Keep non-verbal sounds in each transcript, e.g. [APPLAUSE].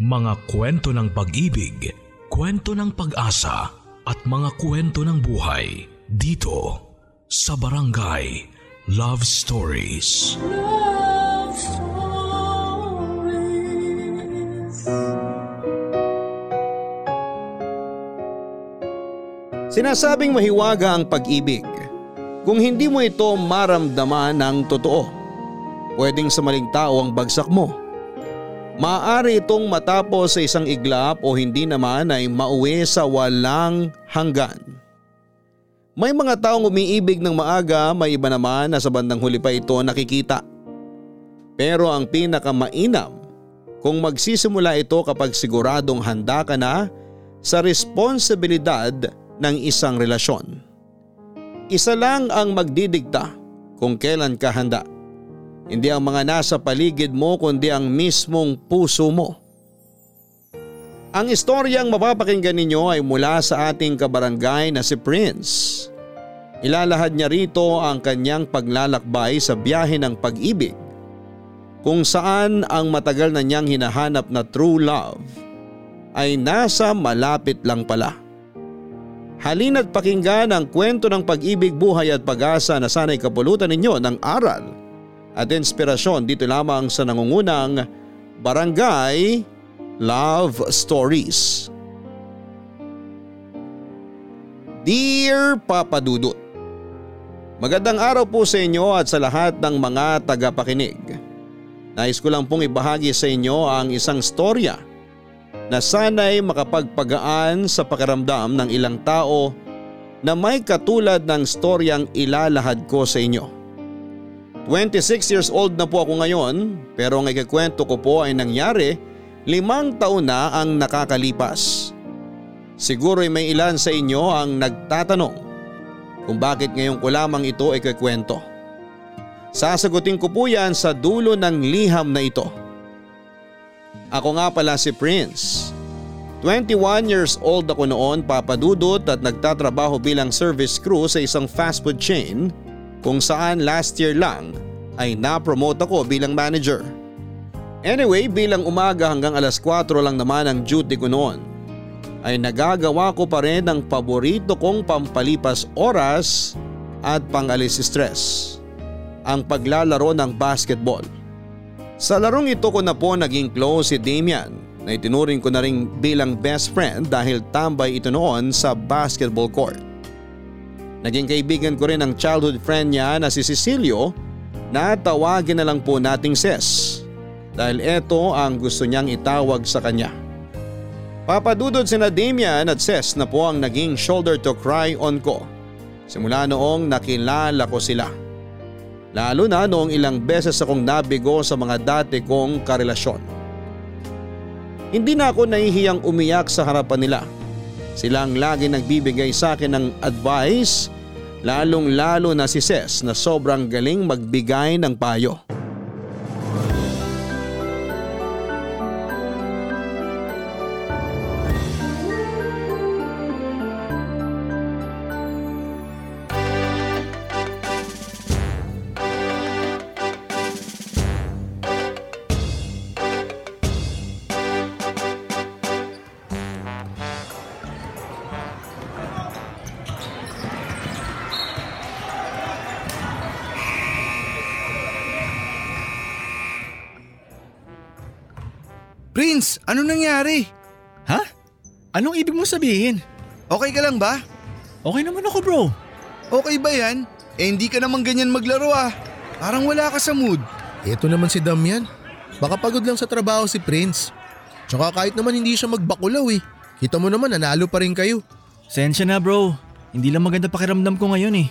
Mga kwento ng pag-ibig, kwento ng pag-asa at mga kwento ng buhay dito sa Barangay Love Stories. Love Stories. Sinasabing mahiwaga ang pag-ibig. Kung hindi mo ito maramdaman ng totoo, pwedeng sa maling tao ang bagsak mo. Maaari itong matapos sa isang iglap o hindi naman ay mauwi sa walang hanggan. May mga taong umiibig ng maaga, may iba naman na sa bandang huli pa ito nakikita. Pero ang pinakamainam, kung magsisimula ito kapag siguradong handa ka na sa responsibilidad ng isang relasyon. Isa lang ang magdidikta kung kailan ka handa. Hindi ang mga nasa paligid mo kundi ang mismong puso mo. Ang istoryang mapapakinggan ninyo ay mula sa ating kabarangay na si Prince. Ilalahad niya rito ang kanyang paglalakbay sa biyahe ng pag-ibig kung saan ang matagal na niyang hinahanap na true love ay nasa malapit lang pala. Halina't pakinggan ang kwento ng pag-ibig, buhay at pag-asa na sana'y kapulutan ninyo ng aral at inspirasyon dito lamang sa nangungunang Barangay Love Stories. Dear Papa Dudut Magandang araw po sa inyo at sa lahat ng mga tagapakinig. Nais ko lang pong ibahagi sa inyo ang isang storya na sana'y makapagpagaan sa pakiramdam ng ilang tao na may katulad ng storyang ilalahad ko sa inyo. 26 years old na po ako ngayon pero ang ikikwento ko po ay nangyari limang taon na ang nakakalipas. Siguro ay may ilan sa inyo ang nagtatanong kung bakit ngayon ko lamang ito ikikwento. Sasagutin ko po yan sa dulo ng liham na ito. Ako nga pala si Prince. 21 years old ako noon papadudot at nagtatrabaho bilang service crew sa isang fast food chain kung saan last year lang ay na-promote ako bilang manager. Anyway bilang umaga hanggang alas 4 lang naman ang duty ko noon ay nagagawa ko pa rin ang paborito kong pampalipas oras at pangalis stress. Ang paglalaro ng basketball. Sa larong ito ko na po naging close si Damian na itinuring ko na rin bilang best friend dahil tambay ito noon sa basketball court. Naging kaibigan ko rin ang childhood friend niya na si Cecilio na tawagin na lang po nating Ses dahil ito ang gusto niyang itawag sa kanya. Papadudod sina Damian at Ses na po ang naging shoulder to cry on ko simula noong nakilala ko sila. Lalo na noong ilang beses akong nabigo sa mga dati kong karelasyon. Hindi na ako nahihiyang umiyak sa harapan nila. Sila ang lagi nagbibigay sa akin ng advice lalong lalo na si Ses na sobrang galing magbigay ng payo. Nangyari? Ha? Anong ibig mo sabihin? Okay ka lang ba? Okay naman ako bro. Okay ba yan? Eh hindi ka naman ganyan maglaro ah. Parang wala ka sa mood. Ito naman si Damian. Baka pagod lang sa trabaho si Prince. Tsaka kahit naman hindi siya magbakulaw eh. Kita mo naman nanalo pa rin kayo. Sensya na bro. Hindi lang maganda pakiramdam ko ngayon eh.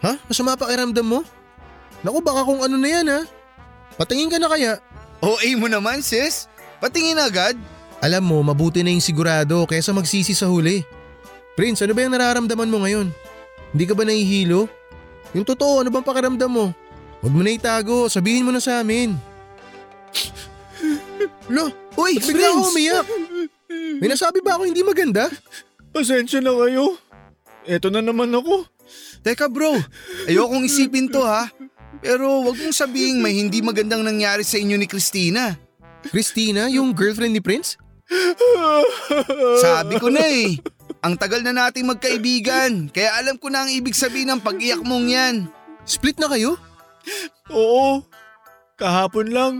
Ha? Masama pakiramdam mo? Naku baka kung ano na yan ha. Patingin ka na kaya. OA mo naman sis. Patingin agad. Alam mo, mabuti na yung sigurado kaysa magsisi sa huli. Prince, ano ba yung nararamdaman mo ngayon? Hindi ka ba nahihilo? Yung totoo, ano bang pakiramdam mo? Huwag mo na itago, sabihin mo na sa amin. Lo, uy, Ba't bigla ako Prince? umiyak. May nasabi ba ako hindi maganda? Pasensya na kayo. Eto na naman ako. Teka bro, ayokong isipin to ha. Pero wag mong sabihin may hindi magandang nangyari sa inyo ni Christina. Christina, yung girlfriend ni Prince? Sabi ko na eh. Ang tagal na nating magkaibigan, kaya alam ko na ang ibig sabihin ng pag-iyak mong yan. Split na kayo? Oo, kahapon lang.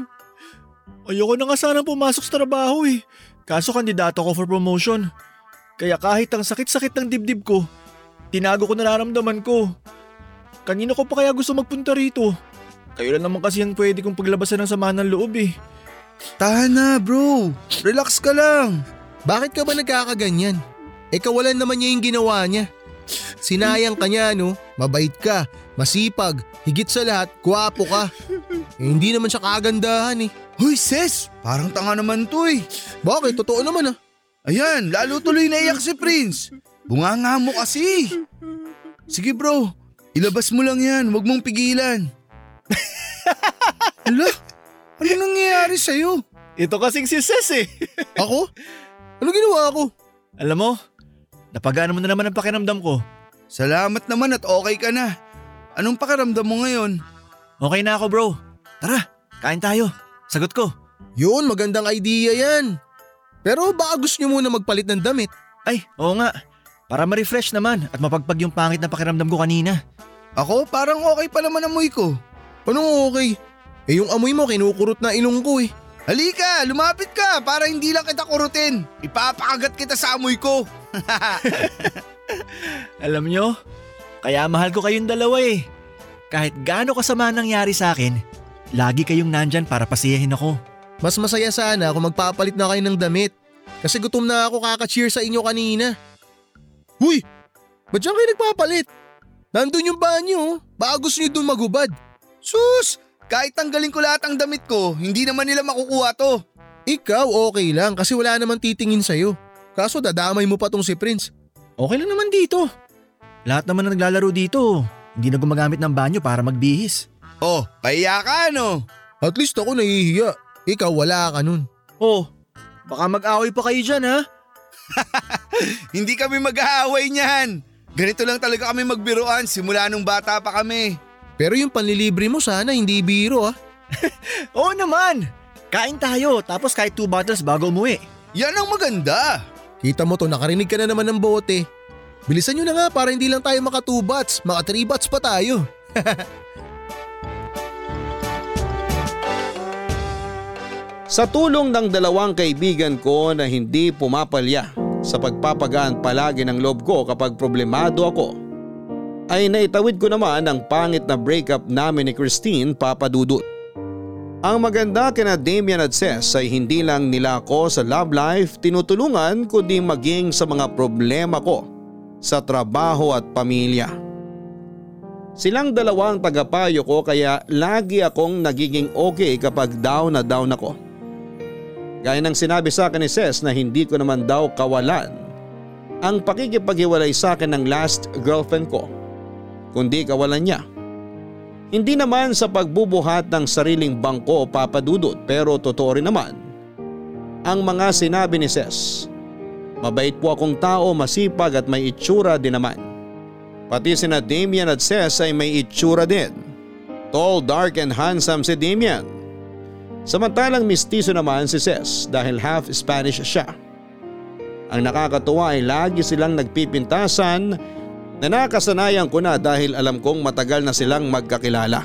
Ayoko na nga sana pumasok sa trabaho eh. Kaso kandidato ko for promotion. Kaya kahit ang sakit-sakit ng dibdib ko, tinago ko nararamdaman ko. Kanino ko pa kaya gusto magpunta rito? Kayo lang naman kasi ang pwede kong paglabasan ng sama ng loob eh. Tahan na bro, relax ka lang. Bakit ka ba nagkakaganyan? Eh kawalan naman niya yung ginawa niya. Sinayang ka niya no, mabait ka, masipag, higit sa lahat, guwapo ka. Eh, hindi naman siya kagandahan eh. Hoy sis, parang tanga naman to eh. Bakit? Totoo naman ah. Ayan, lalo tuloy naiyak si Prince. Bunganga mo kasi. Sige bro, ilabas mo lang yan, huwag mong pigilan. [LAUGHS] Hala, ano nangyayari sa'yo? Ito kasing si Ses eh. [LAUGHS] Ako? Ano ginawa ko? Alam mo, napagana mo na naman ang pakiramdam ko. Salamat naman at okay ka na. Anong pakiramdam mo ngayon? Okay na ako bro. Tara, kain tayo. Sagot ko. Yun, magandang idea yan. Pero baka gusto niyo muna magpalit ng damit. Ay, oo nga. Para ma-refresh naman at mapagpag yung pangit na pakiramdam ko kanina. Ako parang okay pa naman amoy ko. Anong okay? Eh yung amoy mo kinukurot na ilong ko eh. Halika, lumapit ka para hindi lang kita kurutin. Ipapakagat kita sa amoy ko. [LAUGHS] Alam nyo, kaya mahal ko kayong dalawa eh. Kahit gaano kasama nangyari sa akin, lagi kayong nandyan para pasiyahin ako. Mas masaya sana kung magpapalit na kayo ng damit. Kasi gutom na ako kaka-cheer sa inyo kanina. Huy! Ba't dyan kayo nagpapalit? Nandun yung banyo. oh. Baka gusto nyo dun magubad. Sus, kahit tanggalin ko lahat ang damit ko, hindi naman nila makukuha to. Ikaw okay lang kasi wala naman titingin sa'yo. Kaso dadamay mo pa tong si Prince. Okay lang naman dito. Lahat naman na naglalaro dito, hindi na gumagamit ng banyo para magbihis. Oh, pahiya ka ano? At least ako nahihiya. Ikaw wala ka nun. Oh, baka mag-away pa kayo dyan ha? [LAUGHS] Hindi kami mag-aaway niyan. Ganito lang talaga kami magbiruan simula nung bata pa kami. Pero yung panlilibre mo sana hindi biro ah. [LAUGHS] Oo naman! Kain tayo tapos kahit two bottles bago umuwi. Yan ang maganda. Kita mo to nakarinig ka na naman ng bote. Bilisan nyo na nga para hindi lang tayo maka 2 bats, maka 3 bats pa tayo. [LAUGHS] Sa tulong ng dalawang kaibigan ko na hindi pumapalya sa pagpapagaan palagi ng loob ko kapag problemado ako, ay naitawid ko naman ang pangit na breakup namin ni Christine papadudot. Ang maganda kina Damian at Ses ay hindi lang nila ako sa love life tinutulungan kundi maging sa mga problema ko sa trabaho at pamilya. Silang dalawang tagapayo ko kaya lagi akong nagiging okay kapag down na down ako. Gaya ng sinabi sa akin ni Ses na hindi ko naman daw kawalan ang pakikipaghiwalay sa akin ng last girlfriend ko, kundi kawalan niya. Hindi naman sa pagbubuhat ng sariling bangko o papadudot pero totoo rin naman ang mga sinabi ni Ses. Mabait po akong tao, masipag at may itsura din naman. Pati sina Damian at Ses ay may itsura din. Tall, dark and handsome si Damian. Samantalang mistiso naman si Ses dahil half Spanish siya. Ang nakakatuwa ay lagi silang nagpipintasan na nakasanayan ko na dahil alam kong matagal na silang magkakilala.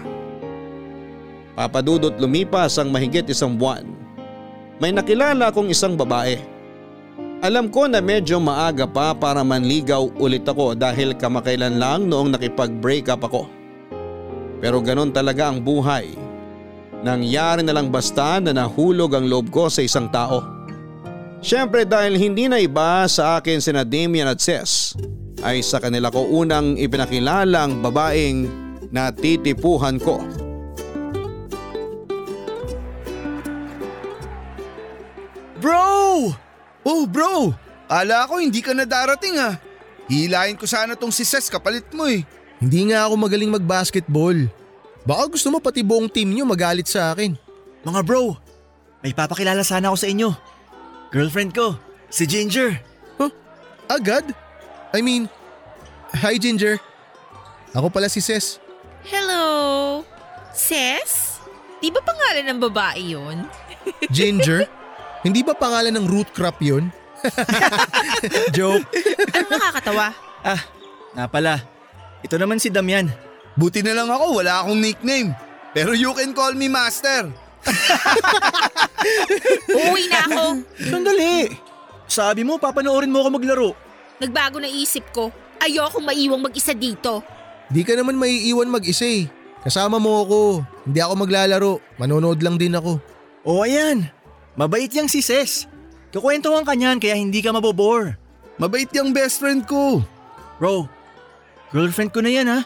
Papadudot lumipas ang mahigit isang buwan. May nakilala akong isang babae. Alam ko na medyo maaga pa para manligaw ulit ako dahil kamakailan lang noong nakipag-break up ako. Pero ganun talaga ang buhay. Nangyari na lang basta na nahulog ang loob ko sa isang tao. Siyempre dahil hindi na iba sa akin sina Damian at Ses ay sa kanila ko unang ipinakilalang babaeng natitipuhan ko. Bro! Oh bro, ala ko hindi ka na darating ah. Hilahin ko sana tong si Ses kapalit mo eh. Hindi nga ako magaling mag-basketball. Baka gusto mo pati buong team nyo magalit sa akin. Mga bro, may papakilala sana ako sa inyo. Girlfriend ko, si Ginger. Agad? I mean, hi Ginger. Ako pala si Ses. Hello? Ses? Di ba pangalan ng babae yun? [LAUGHS] Ginger? Hindi ba pangalan ng root crop yun? [LAUGHS] Joke. Ano nakakatawa? Ah, nga pala. Ito naman si Damian. Buti na lang ako, wala akong nickname. Pero you can call me Master. [LAUGHS] Uuwi na ako. Sandali. Sabi mo, papanoorin mo ako maglaro. Nagbago na isip ko. Ayokong maiwang mag-isa dito. Di ka naman maiiwan mag-isa eh. Kasama mo ako. Hindi ako maglalaro. Manonood lang din ako. O ayan, mabait yang si Ses. Kukwentuhan ka niyan kaya hindi ka mabobore. Mabait yung best friend ko. Bro, girlfriend ko na yan ha.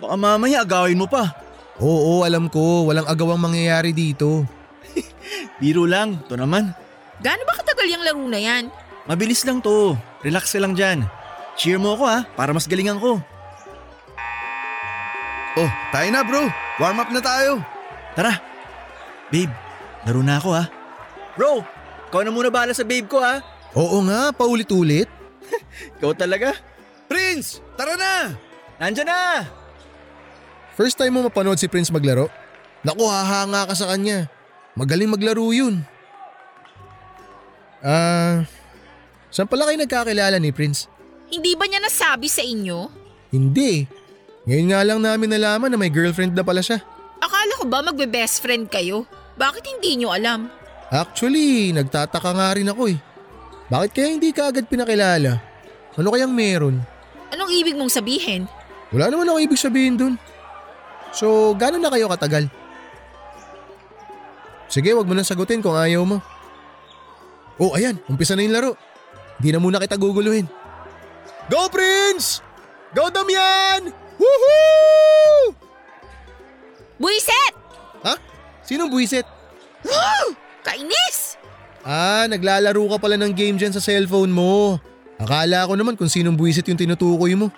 Baka mamaya agawin mo pa. Oo, alam ko. Walang agawang mangyayari dito. [LAUGHS] Biro lang, to naman. Gaano ba katagal yung laro na yan? Mabilis lang to. Relax ka lang dyan. Cheer mo ako ha, para mas galingan ko. Oh, tayo na bro. Warm up na tayo. Tara. Babe, laro na ako ha. Bro, ikaw na muna bahala sa babe ko ha. Oo nga, paulit-ulit. [LAUGHS] Ikaw talaga. Prince, tara na! Nandyan na! First time mo mapanood si Prince maglaro? Naku, hahanga ka sa kanya. Magaling maglaro yun. Ah, saan pala kayo nagkakilala ni Prince? Hindi ba niya nasabi sa inyo? Hindi. Ngayon nga lang namin nalaman na may girlfriend na pala siya. Akala ko ba magbe-best friend kayo? Bakit hindi niyo alam? Actually, nagtataka nga rin ako eh. Bakit kaya hindi ka agad pinakilala? Ano kayang meron? Anong ibig mong sabihin? Wala naman ako ibig sabihin dun. So, gano'n na kayo katagal? Sige, wag mo nang sagutin kung ayaw mo. Oh, ayan, umpisa na yung laro. Hindi na muna kita guguluhin. Go, Prince! Go, Damian! Woohoo! Buiset! Ha? Sinong buwisit? Kainis! Ah, naglalaro ka pala ng game dyan sa cellphone mo. Akala ko naman kung sinong buwisit yung tinutukoy mo.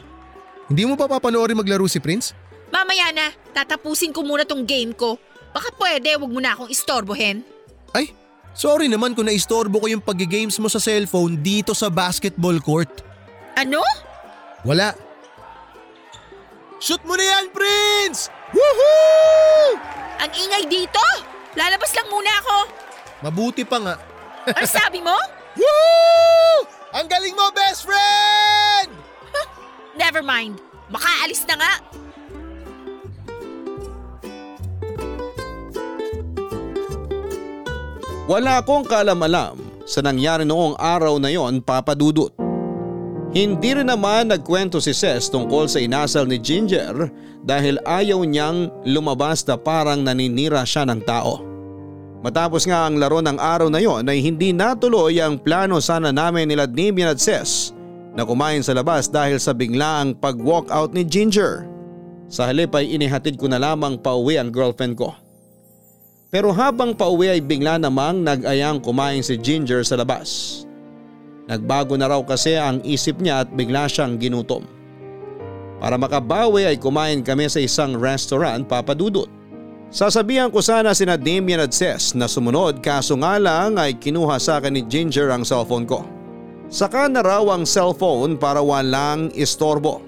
Hindi mo pa papanoorin maglaro si Prince? Mamaya na, tatapusin ko muna tong game ko. Baka pwede, wag mo na akong istorbohin. Ay, sorry naman kung naistorbo ko yung pag-games mo sa cellphone dito sa basketball court. Ano? Wala. Shoot mo na yan, Prince! Woohoo! Ang ingay dito? Lalabas lang muna ako. Mabuti pa nga. Ano [LAUGHS] sabi mo? Woo! Ang galing mo, best friend! Never mind. Makaalis na nga. Wala akong kaalam-alam sa nangyari noong araw na yon papadudot. Hindi rin naman nagkwento si Ses tungkol sa inasal ni Ginger dahil ayaw niyang lumabas na parang naninira siya ng tao. Matapos nga ang laro ng araw na yon ay hindi natuloy ang plano sana namin nila Damian at Ses na kumain sa labas dahil sa biglaang pag-walk out ni Ginger. Sa halip ay inihatid ko na lamang pauwi ang girlfriend ko. Pero habang pauwi ay bigla namang nag-ayang kumain si Ginger sa labas. Nagbago na raw kasi ang isip niya at bigla siyang ginutom. Para makabawi ay kumain kami sa isang restaurant papadudot. Sasabihan ko sana sina Damian at Ses na sumunod kaso nga lang ay kinuha sa akin ni Ginger ang cellphone ko. Saka na raw ang cellphone para walang istorbo.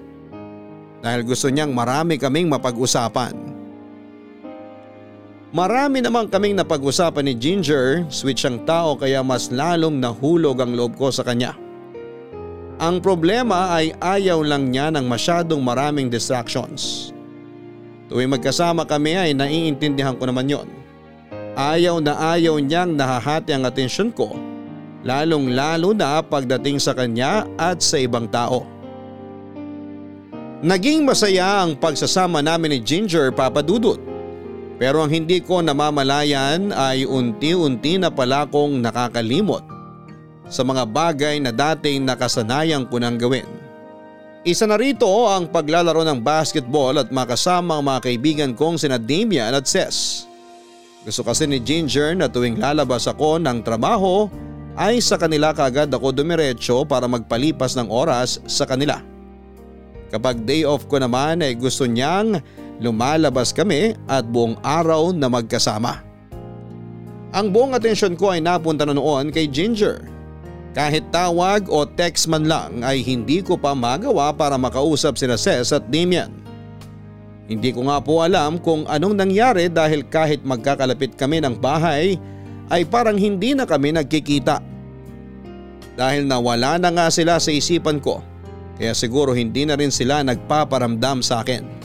Dahil gusto niyang marami kaming mapag-usapan. Marami naman kaming napag-usapan ni Ginger, switch ang tao kaya mas lalong nahulog ang loob ko sa kanya. Ang problema ay ayaw lang niya ng masyadong maraming distractions. Tuwing magkasama kami ay naiintindihan ko naman yon. Ayaw na ayaw niyang nahahati ang atensyon ko, lalong lalo na pagdating sa kanya at sa ibang tao. Naging masaya ang pagsasama namin ni Ginger papadudot. Pero ang hindi ko namamalayan ay unti-unti na pala kong nakakalimot sa mga bagay na dating nakasanayan ko nang gawin. Isa na rito ang paglalaro ng basketball at makasama ang mga kaibigan kong sina Damian at Ses. Gusto kasi ni Ginger na tuwing lalabas ako ng trabaho ay sa kanila kagad ako dumiretso para magpalipas ng oras sa kanila. Kapag day off ko naman ay gusto niyang lumalabas kami at buong araw na magkasama. Ang buong atensyon ko ay napunta na noon kay Ginger. Kahit tawag o text man lang ay hindi ko pa magawa para makausap sila Ses at Damian. Hindi ko nga po alam kung anong nangyari dahil kahit magkakalapit kami ng bahay ay parang hindi na kami nagkikita. Dahil nawala na nga sila sa isipan ko kaya siguro hindi na rin sila nagpaparamdam sa akin.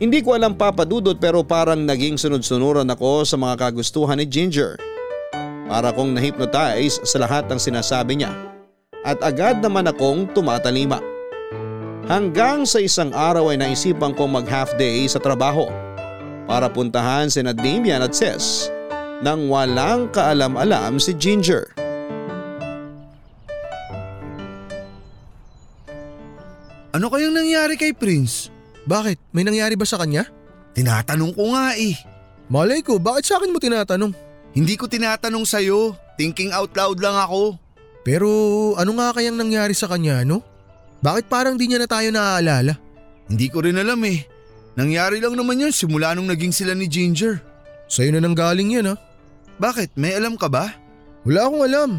Hindi ko alam papadudot pero parang naging sunod-sunuran ako sa mga kagustuhan ni Ginger. Para kong nahipnotize sa lahat ng sinasabi niya at agad naman akong tumatalima. Hanggang sa isang araw ay naisipan kong mag half day sa trabaho para puntahan si Damian at Ses nang walang kaalam-alam si Ginger. Ano kayang nangyari kay Prince? Bakit? May nangyari ba sa kanya? Tinatanong ko nga eh. Malay ko, bakit sa akin mo tinatanong? Hindi ko tinatanong sa'yo. Thinking out loud lang ako. Pero ano nga kayang nangyari sa kanya, no? Bakit parang di niya na tayo naaalala? Hindi ko rin alam eh. Nangyari lang naman yun simula nung naging sila ni Ginger. Sa'yo na nang galing yan ha? Bakit? May alam ka ba? Wala akong alam.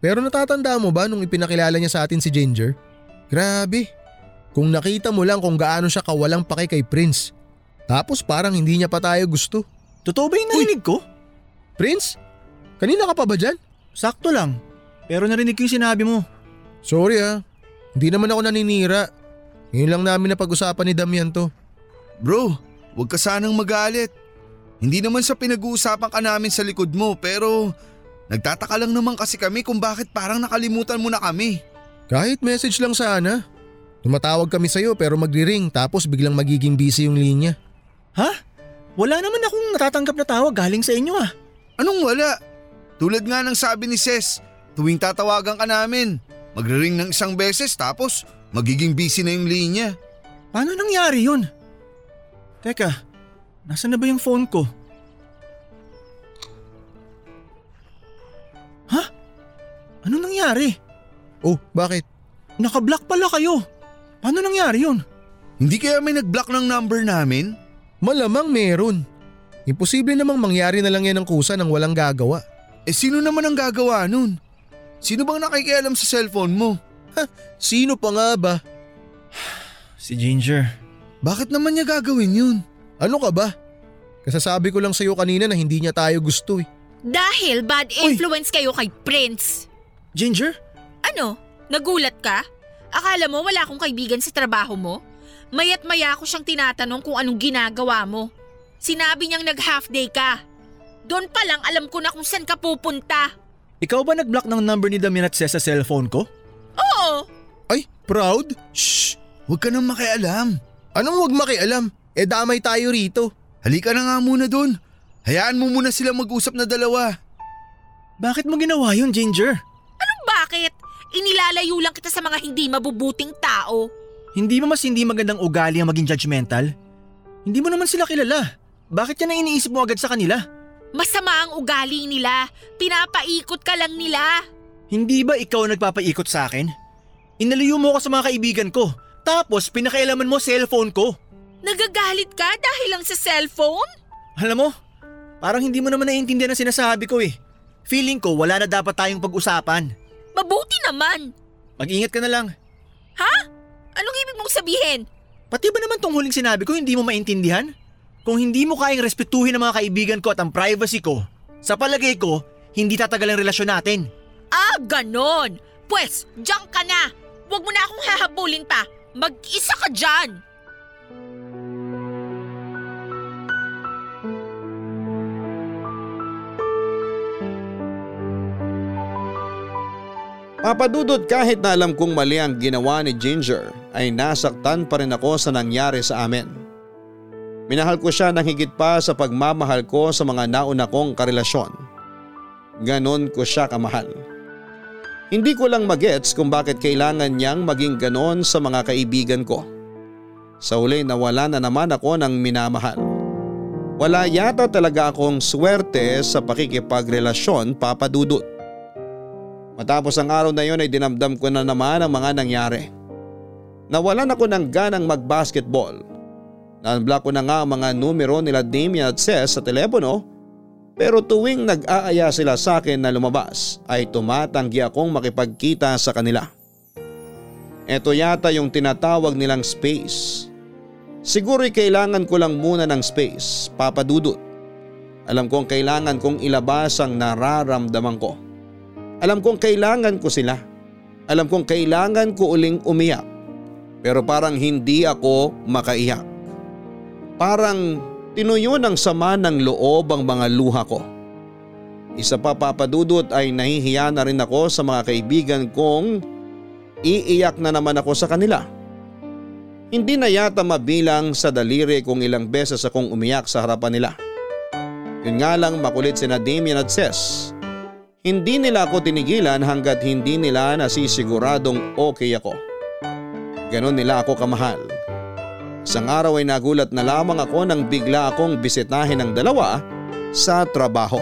Pero natatanda mo ba nung ipinakilala niya sa atin si Ginger? Grabe. Kung nakita mo lang kung gaano siya kawalang pake kay Prince. Tapos parang hindi niya pa tayo gusto. Totoo ba yung narinig ko? Prince? Kanina ka pa ba dyan? Sakto lang. Pero narinig ko yung sinabi mo. Sorry ha. Hindi naman ako naninira. Ngayon lang namin na pag-usapan ni Damian to. Bro, huwag ka sanang magalit. Hindi naman sa pinag-uusapan ka namin sa likod mo pero nagtataka lang naman kasi kami kung bakit parang nakalimutan mo na kami. Kahit message lang sana. Tumatawag kami sa'yo pero magri-ring tapos biglang magiging busy yung linya. Ha? Wala naman akong natatanggap na tawag galing sa inyo ah. Anong wala? Tulad nga ng sabi ni Ses, tuwing tatawagan ka namin, magre-ring ng isang beses tapos magiging busy na yung linya. Paano nangyari yun? Teka, nasan na ba yung phone ko? Ha? Ano nangyari? Oh, bakit? Nakablock pala kayo. Paano nangyari yun? Hindi kaya may nag-block ng number namin? Malamang meron. Imposible namang mangyari na lang yan ng kusa nang walang gagawa. Eh sino naman ang gagawa nun? Sino bang nakikialam sa cellphone mo? Sino pa nga ba? [SIGHS] Si Ginger. Bakit naman niya gagawin yun? Ano ka ba? Kasasabi ko lang sa'yo kanina na hindi niya tayo gusto eh. Dahil bad influence kayo kay Prince. Ginger? Ano? Nagulat ka? Akala mo wala akong kaibigan sa trabaho mo? Mayat maya ko siyang tinatanong kung anong ginagawa mo. Sinabi niyang nag-half day ka. Doon pa lang alam ko na kung saan ka pupunta. Ikaw ba nag-block ng number ni Damian at sa cellphone ko? Oo, Ay, proud? Shh! Huwag ka nang makialam. Anong wag makialam? Eh damay tayo rito. Halika na nga muna doon. Hayaan mo muna sila mag-usap na dalawa. Bakit mo ginawa yun, Ginger? anong bakit? Inilalayo lang kita sa mga hindi mabubuting tao. Hindi mo mas hindi magandang ugali ang maging judgmental? Hindi mo naman sila kilala. Bakit yan ang iniisip mo agad sa kanila? Masama ang ugali nila. Pinapaikot ka lang nila. Hindi ba ikaw ang nagpapaikot sa akin? Inalayo mo ako sa mga kaibigan ko. Tapos pinakailaman mo cellphone ko. Nagagalit ka dahil lang sa cellphone? Alam mo, parang hindi mo naman naiintindihan ang sinasabi ko eh. Feeling ko wala na dapat tayong pag-usapan. Mabuti naman. Mag-ingat ka na lang. Ha? Anong ibig mong sabihin? Pati ba naman tong huling sinabi ko hindi mo maintindihan? Kung hindi mo kayang respetuhin ang mga kaibigan ko at ang privacy ko, sa palagay ko, hindi tatagal ang relasyon natin. Ah, ganon. Pwes, diyan ka na. Huwag mo na akong hahabulin pa. Mag-isa ka dyan. Papadudod kahit na alam kong mali ang ginawa ni Ginger ay nasaktan pa rin ako sa nangyari sa amin. Minahal ko siya ng higit pa sa pagmamahal ko sa mga nauna kong karelasyon. Ganon ko siya kamahal. Hindi ko lang magets kung bakit kailangan niyang maging ganon sa mga kaibigan ko. Sa huli nawala na naman ako ng minamahal. Wala yata talaga akong swerte sa pakikipagrelasyon papadudot. Matapos ang araw na yon ay dinamdam ko na naman ang mga nangyari. Nawalan ako ng ganang mag-basketball. Na-unblock ko na nga ang mga numero nila Damian at Ses sa telepono pero tuwing nag-aaya sila sa akin na lumabas ay tumatanggi akong makipagkita sa kanila. Ito yata yung tinatawag nilang space. Siguro'y kailangan ko lang muna ng space, papadudot. Alam kong kailangan kong ilabas ang nararamdaman ko. Alam kong kailangan ko sila. Alam kong kailangan ko uling umiyak. Pero parang hindi ako makaiyak. Parang tinuyo ng sama ng loob ang mga luha ko. Isa pa papadudot ay nahihiya na rin ako sa mga kaibigan kong iiyak na naman ako sa kanila. Hindi na yata mabilang sa daliri kung ilang beses akong umiyak sa harapan nila. Yun nga lang makulit si Damian at Ses. Hindi nila ako tinigilan hanggat hindi nila nasisiguradong okay ako. Ganon nila ako kamahal. Isang araw ay nagulat na lamang ako nang bigla akong bisitahin ng dalawa sa trabaho.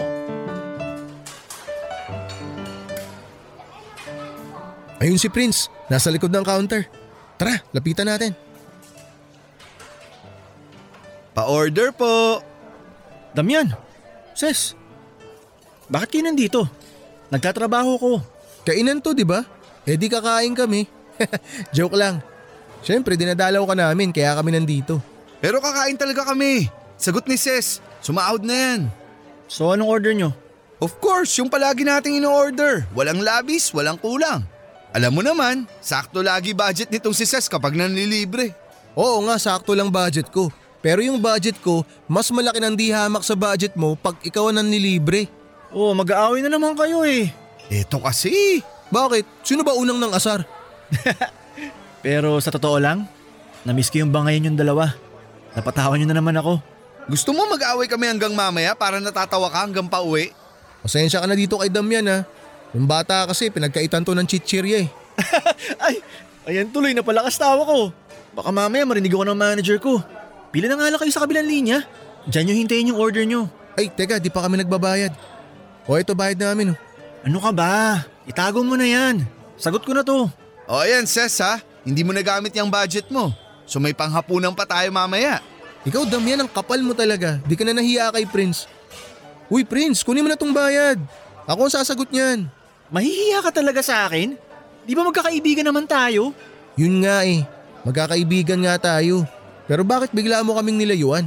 Ayun si Prince, nasa likod ng counter. Tara, lapitan natin. Pa-order po. Damian, Ses, bakit kayo nandito? Nagtatrabaho ko. Kainan to, di ba? Eh di kakain kami. [LAUGHS] Joke lang. Siyempre, dinadalaw ka namin kaya kami nandito. Pero kakain talaga kami. Sagot ni Ses, sumaahod na yan. So anong order nyo? Of course, yung palagi nating ino-order. Walang labis, walang kulang. Alam mo naman, sakto lagi budget nitong si Ses kapag nanlilibre. Oo nga, sakto lang budget ko. Pero yung budget ko, mas malaki ng di hamak sa budget mo pag ikaw ang nanlilibre. Oh, mag-aaway na naman kayo eh. Eto kasi. Bakit? Sino ba unang ng asar? [LAUGHS] Pero sa totoo lang, namiss ko yung bangayan yung dalawa. Napatawan nyo na naman ako. Gusto mo mag-away kami hanggang mamaya para natatawa ka hanggang pauwi? Pasensya ka na dito kay Damian ha. Yung bata kasi pinagkaitan to ng chichirya eh. [LAUGHS] Ay, ayan tuloy na palakas tawa ko. Baka mamaya marinig ako ng manager ko. Pila na nga lang kayo sa kabilang linya. Diyan nyo hintayin yung order nyo. Ay, teka, di pa kami nagbabayad. O ito bayad namin. Ano ka ba? Itago mo na yan. Sagot ko na to. O ayan, Ses ha. Hindi mo nagamit yung budget mo. So may panghapunan pa tayo mamaya. Ikaw Damian, ang kapal mo talaga. Di ka na nahiya kay Prince. Uy Prince, kunin mo na tong bayad. Ako ang sasagot niyan. Mahihiya ka talaga sa akin? Di ba magkakaibigan naman tayo? Yun nga eh. Magkakaibigan nga tayo. Pero bakit bigla mo kaming nilayuan?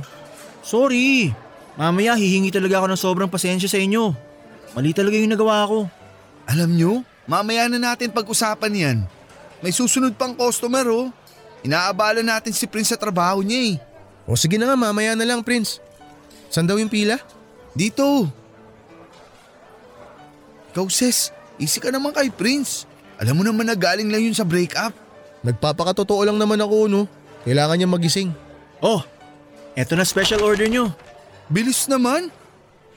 Sorry. Mamaya hihingi talaga ako ng sobrang pasensya sa inyo. Mali talaga yung nagawa ko. Alam nyo, mamaya na natin pag-usapan yan. May susunod pang customer oh. Inaabala natin si Prince sa trabaho niya eh. O sige na nga, mamaya na lang Prince. Saan daw yung pila? Dito. Ikaw sis, easy ka naman kay Prince. Alam mo naman na galing lang yun sa breakup. Nagpapakatotoo lang naman ako no. Kailangan niya magising. Oh, eto na special order nyo. Bilis naman.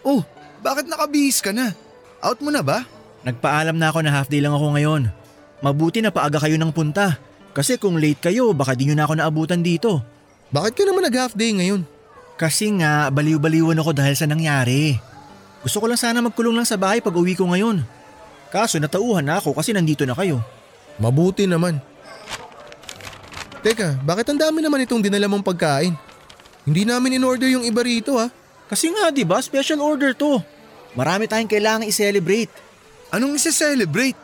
Oh, bakit nakabihis ka na? Out mo na ba? Nagpaalam na ako na half day lang ako ngayon. Mabuti na paaga kayo ng punta. Kasi kung late kayo, baka di nyo na ako naabutan dito. Bakit ka naman nag half day ngayon? Kasi nga, baliw-baliwan ako dahil sa nangyari. Gusto ko lang sana magkulong lang sa bahay pag uwi ko ngayon. Kaso natauhan na ako kasi nandito na kayo. Mabuti naman. Teka, bakit ang dami naman itong dinala mong pagkain? Hindi namin in-order yung iba rito ha. Kasi nga 'di ba, special order 'to. Marami tayong kailangang i-celebrate. Anong isa-celebrate?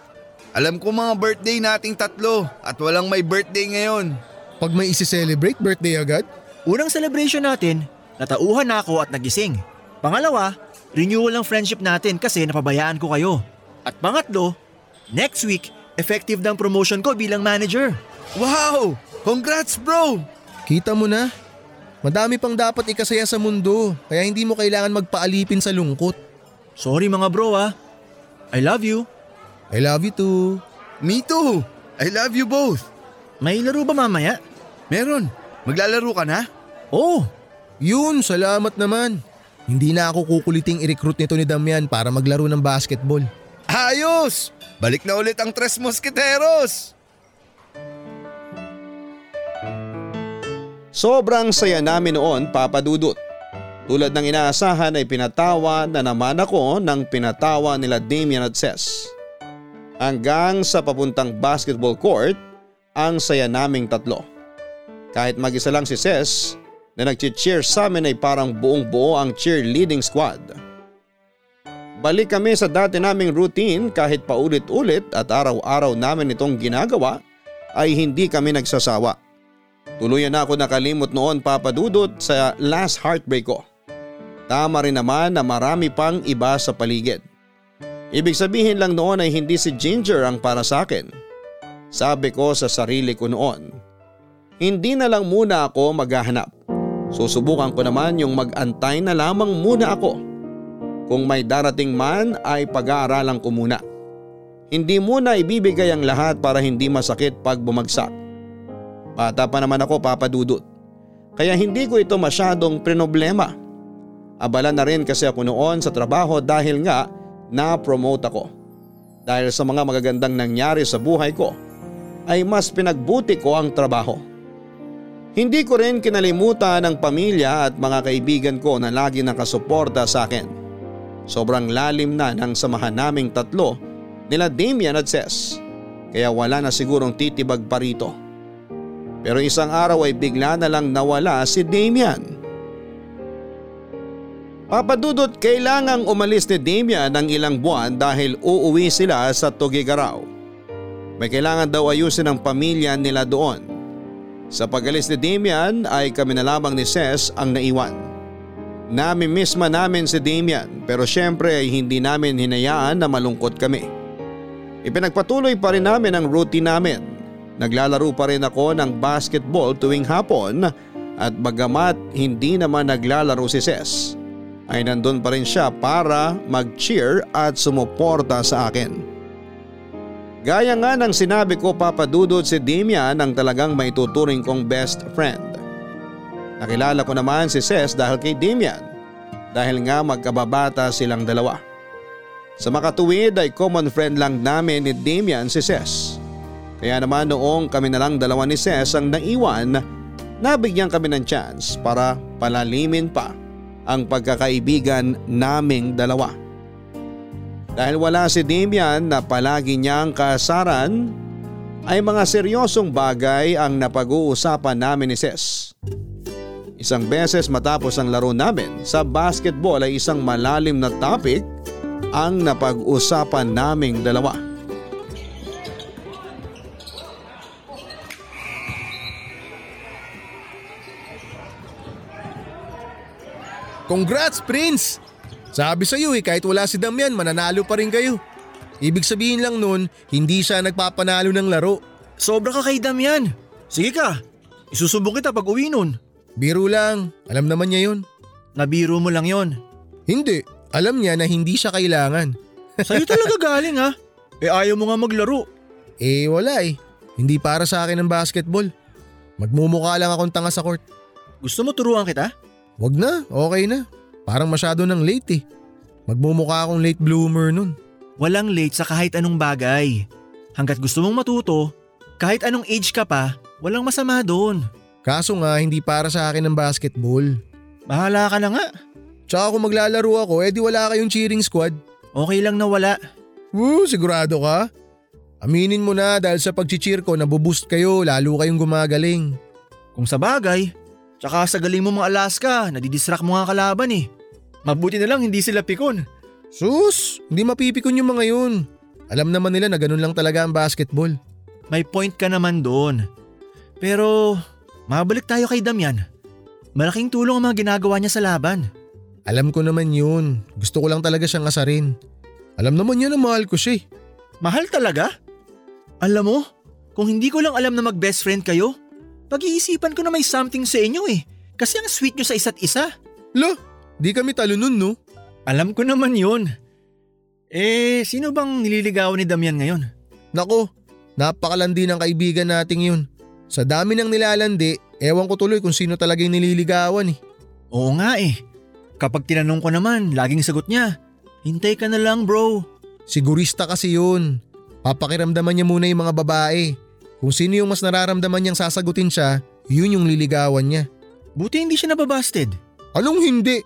Alam ko mga birthday nating tatlo at walang may birthday ngayon. Pag may isi-celebrate birthday agad? Unang celebration natin, natauhan na ako at nagising. Pangalawa, renewal ng friendship natin kasi napabayaan ko kayo. At pangatlo, next week, effective ng promotion ko bilang manager. Wow! Congrats bro! Kita mo na. Madami pang dapat ikasaya sa mundo kaya hindi mo kailangan magpaalipin sa lungkot. Sorry mga bro ah. I love you. I love you too. Me too! I love you both! May laro ba mamaya? Meron. Maglalaro ka na? Oh, Yun, salamat naman. Hindi na ako kukuliting i-recruit nito ni Damian para maglaro ng basketball. Ayos! Balik na ulit ang Tres Mosquiteros! Sobrang saya namin noon papadudot. Tulad ng inaasahan ay pinatawa na naman ako ng pinatawa nila Damian at Ses. Hanggang sa papuntang basketball court, ang saya naming tatlo. Kahit mag-isa lang si Ses na nag-cheer sa amin ay parang buong buo ang cheerleading squad. Balik kami sa dati naming routine kahit paulit-ulit at araw-araw namin itong ginagawa ay hindi kami nagsasawa. Tuluyan na ako nakalimot noon papadudot sa last heartbreak ko. Tama rin naman na marami pang iba sa paligid. Ibig sabihin lang noon ay hindi si Ginger ang para sa akin. Sabi ko sa sarili ko noon. Hindi na lang muna ako maghahanap. Susubukan ko naman yung mag-antay na lamang muna ako. Kung may darating man ay pag-aaralan ko muna. Hindi muna ibibigay ang lahat para hindi masakit pag bumagsak. Bata pa naman ako papadudot. Kaya hindi ko ito masyadong prinoblema. Abala na rin kasi ako noon sa trabaho dahil nga na-promote ako. Dahil sa mga magagandang nangyari sa buhay ko ay mas pinagbuti ko ang trabaho. Hindi ko rin kinalimutan ang pamilya at mga kaibigan ko na lagi nakasuporta sa akin. Sobrang lalim na ng samahan naming tatlo nila Damian at Ses kaya wala na sigurong titibag pa rito. Pero isang araw ay bigla na lang nawala si Damian. Papadudot kailangang umalis ni Damian ng ilang buwan dahil uuwi sila sa Tugigaraw. May kailangan daw ayusin ng pamilya nila doon. Sa pagalis ni Damian ay kami na lamang ni Ses ang naiwan. Nami-miss man namin si Damian pero syempre ay hindi namin hinayaan na malungkot kami. Ipinagpatuloy pa rin namin ang routine namin. Naglalaro pa rin ako ng basketball tuwing hapon at bagamat hindi naman naglalaro si Ses ay nandun pa rin siya para mag-cheer at sumuporta sa akin. Gaya nga ng sinabi ko papadudod si Damian ang talagang maituturing kong best friend. Nakilala ko naman si Ses dahil kay Damian dahil nga magkababata silang dalawa. Sa makatuwid ay common friend lang namin ni Damian si Ses. Kaya naman noong kami na lang dalawa ni Ses ang naiwan, nabigyan kami ng chance para palalimin pa ang pagkakaibigan naming dalawa. Dahil wala si Damian na palagi niyang kasaran, ay mga seryosong bagay ang napag-uusapan namin ni Ses. Isang beses matapos ang laro namin sa basketball ay isang malalim na topic ang napag-usapan naming dalawa. Congrats, Prince! Sabi sa'yo eh, kahit wala si Damian, mananalo pa rin kayo. Ibig sabihin lang nun, hindi siya nagpapanalo ng laro. Sobra ka kay Damian. Sige ka, isusubok kita pag uwi nun. Biro lang, alam naman niya yun. Nabiro mo lang yon. Hindi, alam niya na hindi siya kailangan. [LAUGHS] Sa'yo talaga galing ha. Eh ayaw mo nga maglaro. Eh wala eh, hindi para sa akin ang basketball. Magmumukha lang akong tanga sa court. Gusto mo turuan kita? Wag na, okay na. Parang masyado ng late eh. Magmumukha akong late bloomer nun. Walang late sa kahit anong bagay. Hanggat gusto mong matuto, kahit anong age ka pa, walang masama doon. Kaso nga hindi para sa akin ang basketball. Bahala ka na nga. Tsaka kung maglalaro ako, edi wala kayong cheering squad. Okay lang na wala. Woo, sigurado ka? Aminin mo na dahil sa pag-cheer ko nabuboost kayo lalo kayong gumagaling. Kung sa bagay, tsaka sa galing mo mga Alaska, nadidistract mo nga kalaban eh. Mabuti na lang hindi sila pikon. Sus, hindi mapipikon yung mga yun. Alam naman nila na ganun lang talaga ang basketball. May point ka naman doon. Pero, mabalik tayo kay Damian. Malaking tulong ang mga ginagawa niya sa laban. Alam ko naman yun. Gusto ko lang talaga siyang asarin. Alam naman niya na mahal ko siya. eh. Mahal talaga? Alam mo, kung hindi ko lang alam na mag-best friend kayo, pag-iisipan ko na may something sa inyo eh. Kasi ang sweet nyo sa isa't isa. Lo, di kami talo nun no? Alam ko naman yun. Eh, sino bang nililigawan ni Damian ngayon? Nako, napakalandi ng kaibigan nating yun. Sa dami ng nilalandi, ewan ko tuloy kung sino talaga yung nililigawan eh. Oo nga eh. Kapag tinanong ko naman, laging sagot niya, hintay ka na lang bro. Sigurista kasi yun. Papakiramdaman niya muna yung mga babae. Kung sino yung mas nararamdaman niyang sasagutin siya, yun yung liligawan niya. Buti hindi siya nababasted. Anong hindi?